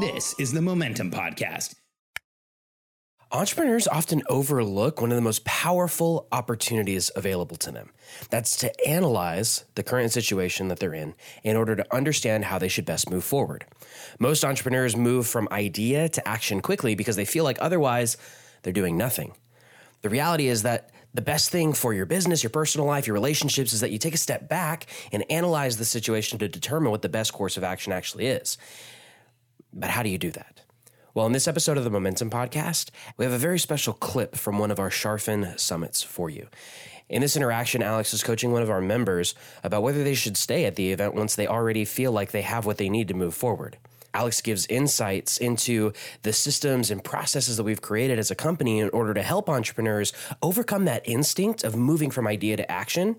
This is the Momentum Podcast. Entrepreneurs often overlook one of the most powerful opportunities available to them. That's to analyze the current situation that they're in in order to understand how they should best move forward. Most entrepreneurs move from idea to action quickly because they feel like otherwise they're doing nothing. The reality is that the best thing for your business, your personal life, your relationships is that you take a step back and analyze the situation to determine what the best course of action actually is. But how do you do that? Well, in this episode of the Momentum Podcast, we have a very special clip from one of our Charfen summits for you. In this interaction, Alex is coaching one of our members about whether they should stay at the event once they already feel like they have what they need to move forward. Alex gives insights into the systems and processes that we've created as a company in order to help entrepreneurs overcome that instinct of moving from idea to action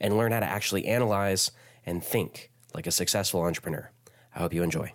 and learn how to actually analyze and think like a successful entrepreneur. I hope you enjoy.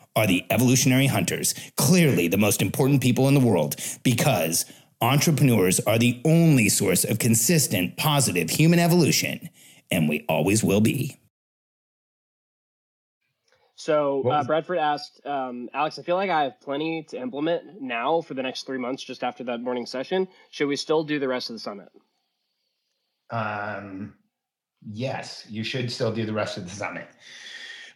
are the evolutionary hunters, clearly the most important people in the world, because entrepreneurs are the only source of consistent, positive human evolution, and we always will be. So uh, Bradford asked, um, Alex, I feel like I have plenty to implement now for the next three months just after that morning session. Should we still do the rest of the summit? Um, yes, you should still do the rest of the summit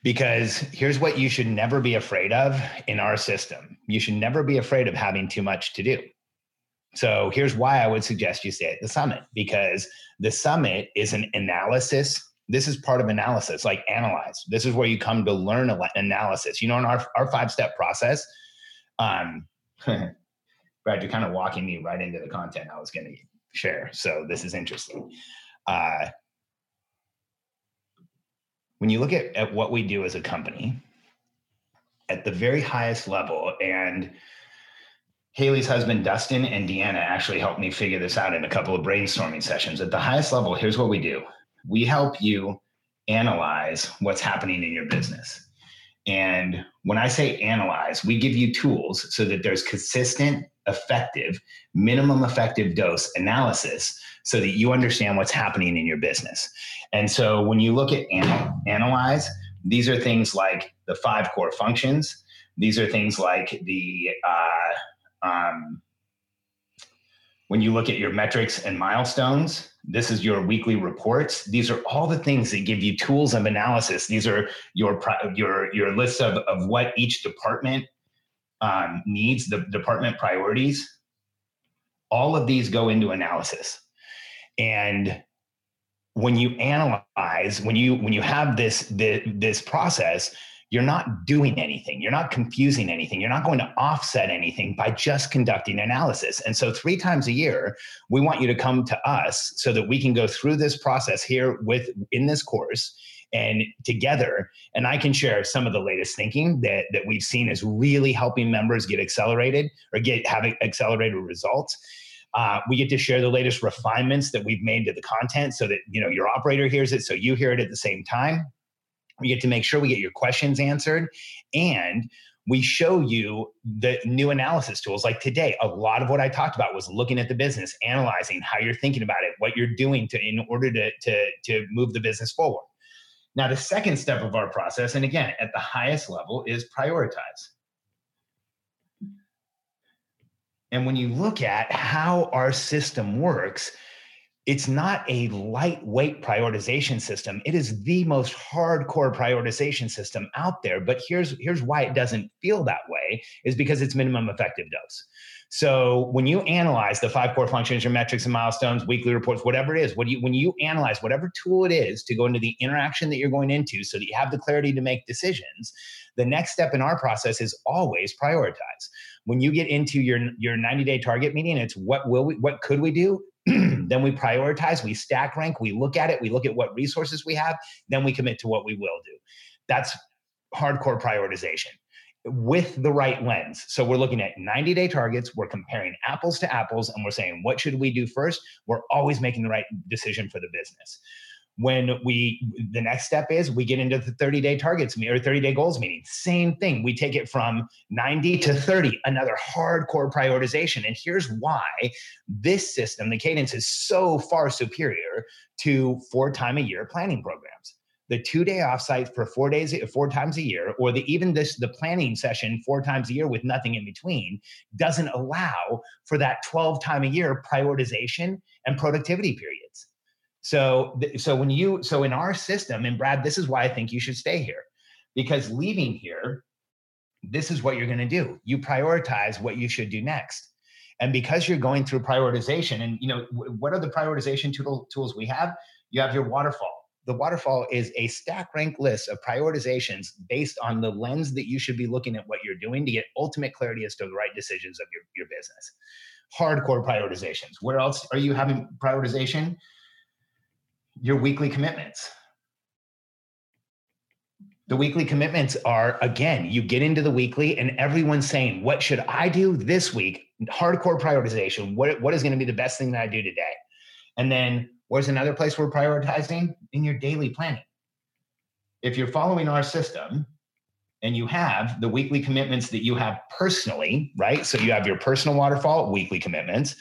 because here's what you should never be afraid of in our system. You should never be afraid of having too much to do. So here's why i would suggest you stay at the summit because the summit is an analysis. This is part of analysis like analyze. This is where you come to learn analysis. You know in our, our five step process um brad you're kind of walking me right into the content i was going to share. So this is interesting. Uh when you look at, at what we do as a company at the very highest level, and Haley's husband, Dustin, and Deanna actually helped me figure this out in a couple of brainstorming sessions. At the highest level, here's what we do we help you analyze what's happening in your business. And when I say analyze, we give you tools so that there's consistent, effective, minimum effective dose analysis so that you understand what's happening in your business. And so when you look at anal- analyze, these are things like the five core functions. These are things like the uh, um, when you look at your metrics and milestones, this is your weekly reports. These are all the things that give you tools of analysis. These are your your your list of, of what each department um, needs, the department priorities. All of these go into analysis. And when you analyze, when you when you have this this, this process, you're not doing anything. You're not confusing anything. You're not going to offset anything by just conducting analysis. And so, three times a year, we want you to come to us so that we can go through this process here with in this course and together. And I can share some of the latest thinking that that we've seen is really helping members get accelerated or get having accelerated results. Uh, we get to share the latest refinements that we've made to the content so that you know your operator hears it so you hear it at the same time we get to make sure we get your questions answered and we show you the new analysis tools like today a lot of what i talked about was looking at the business analyzing how you're thinking about it what you're doing to in order to to to move the business forward now the second step of our process and again at the highest level is prioritize. And when you look at how our system works, it's not a lightweight prioritization system. It is the most hardcore prioritization system out there. But here's here's why it doesn't feel that way is because it's minimum effective dose. So when you analyze the five core functions your metrics and milestones weekly reports whatever it is what you when you analyze whatever tool it is to go into the interaction that you're going into so that you have the clarity to make decisions the next step in our process is always prioritize. When you get into your your 90 day target meeting it's what will we what could we do then we prioritize, we stack rank, we look at it, we look at what resources we have, then we commit to what we will do. That's hardcore prioritization with the right lens. So we're looking at 90 day targets, we're comparing apples to apples, and we're saying, what should we do first? We're always making the right decision for the business when we the next step is we get into the 30 day targets or 30 day goals meeting. Same thing. We take it from 90 to 30 another hardcore prioritization. And here's why this system the cadence is so far superior to four time a year planning programs. The two day offsite for four days four times a year or the even this the planning session four times a year with nothing in between doesn't allow for that 12 time a year prioritization and productivity periods so, so when you, so in our system, and Brad, this is why I think you should stay here, because leaving here, this is what you're going to do. You prioritize what you should do next, and because you're going through prioritization, and you know what are the prioritization tool, tools we have? You have your waterfall. The waterfall is a stack rank list of prioritizations based on the lens that you should be looking at what you're doing to get ultimate clarity as to the right decisions of your, your business. Hardcore prioritizations. Where else are you having prioritization? Your weekly commitments. The weekly commitments are again, you get into the weekly and everyone's saying, What should I do this week? Hardcore prioritization. What, what is going to be the best thing that I do today? And then where's another place we're prioritizing? In your daily planning. If you're following our system and you have the weekly commitments that you have personally, right? So you have your personal waterfall, weekly commitments.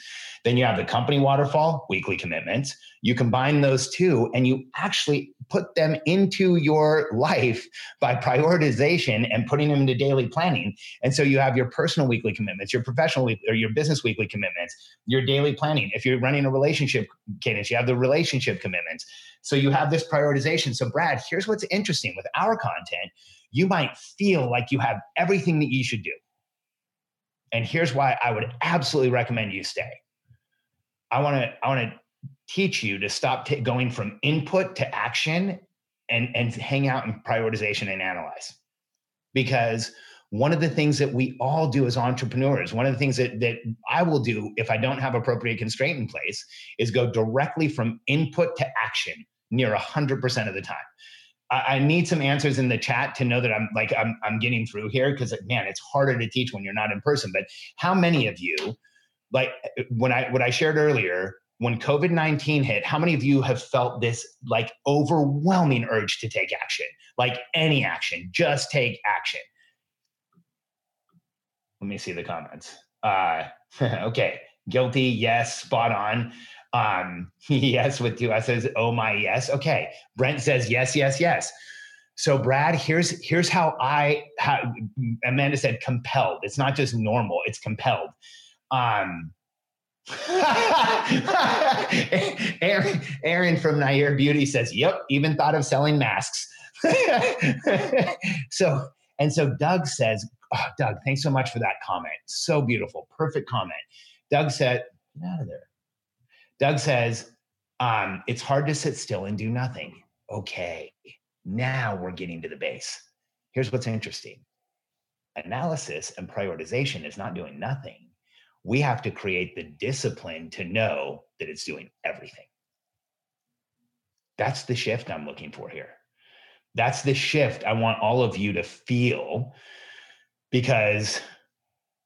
Then you have the company waterfall, weekly commitments. You combine those two and you actually put them into your life by prioritization and putting them into daily planning. And so you have your personal weekly commitments, your professional week, or your business weekly commitments, your daily planning. If you're running a relationship cadence, you have the relationship commitments. So you have this prioritization. So, Brad, here's what's interesting with our content you might feel like you have everything that you should do. And here's why I would absolutely recommend you stay. I want to I want to teach you to stop t- going from input to action and and hang out in prioritization and analyze. Because one of the things that we all do as entrepreneurs, one of the things that that I will do if I don't have appropriate constraint in place is go directly from input to action near 100% of the time. I, I need some answers in the chat to know that I'm like I'm I'm getting through here because man, it's harder to teach when you're not in person. But how many of you like when I what I shared earlier, when COVID 19 hit, how many of you have felt this like overwhelming urge to take action? Like any action, just take action. Let me see the comments. Uh, okay, guilty, yes, spot on. Um, yes, with two S's. Oh my, yes. Okay, Brent says yes, yes, yes. So Brad, here's here's how I how Amanda said compelled. It's not just normal; it's compelled. Um, Aaron, Aaron from Nair Beauty says, "Yep, even thought of selling masks." so and so Doug says, oh, "Doug, thanks so much for that comment. So beautiful, perfect comment." Doug said, "Get out of there." Doug says, um, "It's hard to sit still and do nothing." Okay, now we're getting to the base. Here's what's interesting: analysis and prioritization is not doing nothing we have to create the discipline to know that it's doing everything. That's the shift I'm looking for here. That's the shift I want all of you to feel because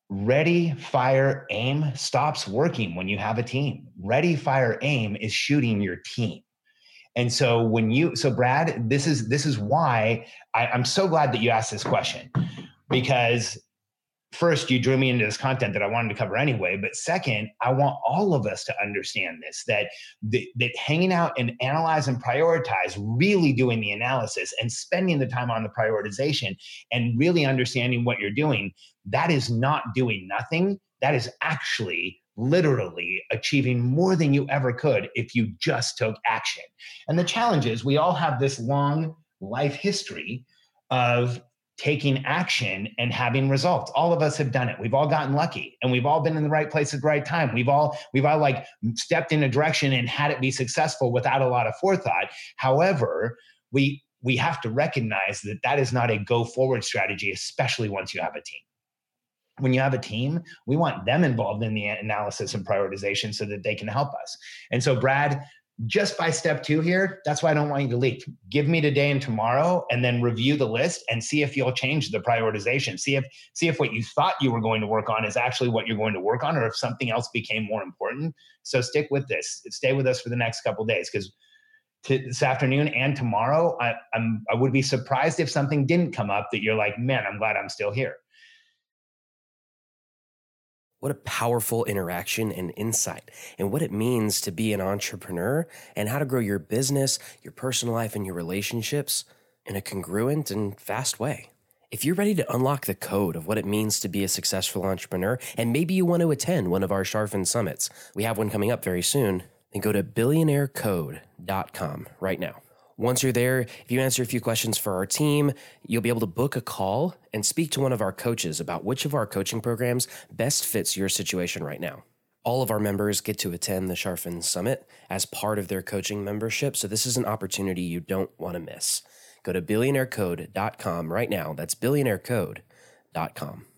ready, fire, aim stops working when you have a team. Ready, fire, aim is shooting your team. And so when you, so Brad, this is this is why I, I'm so glad that you asked this question because first you drew me into this content that I wanted to cover anyway. But second, I want all of us to understand this that that, that hanging out and analyze and prioritize, really doing the analysis and spending the time on the prioritization and really understanding what you're doing, that is not doing nothing. That is actually literally achieving more than you ever could if you just took action. And the challenge is we all have this long life history of taking action and having results. All of us have done it. We've all gotten lucky and we've all been in the right place at the right time. We've all we've all like stepped in a direction and had it be successful without a lot of forethought. However, we we have to recognize that that is not a go forward strategy especially once you have a team. When you have a team, we want them involved in the analysis and prioritization so that they can help us. And so Brad just by step two here, that's why I don't want you to leak. Give me today and tomorrow, and then review the list and see if you'll change the prioritization. See if see if what you thought you were going to work on is actually what you're going to work on, or if something else became more important. So stick with this. Stay with us for the next couple days because this afternoon and tomorrow, I, I'm I would be surprised if something didn't come up that you're like, man, I'm glad I'm still here. What a powerful interaction and insight, and what it means to be an entrepreneur, and how to grow your business, your personal life, and your relationships in a congruent and fast way. If you're ready to unlock the code of what it means to be a successful entrepreneur, and maybe you want to attend one of our Charfen summits, we have one coming up very soon, then go to billionairecode.com right now. Once you're there, if you answer a few questions for our team, you'll be able to book a call and speak to one of our coaches about which of our coaching programs best fits your situation right now. All of our members get to attend the Charfen Summit as part of their coaching membership, so this is an opportunity you don't want to miss. Go to billionairecode.com right now. That's billionairecode.com.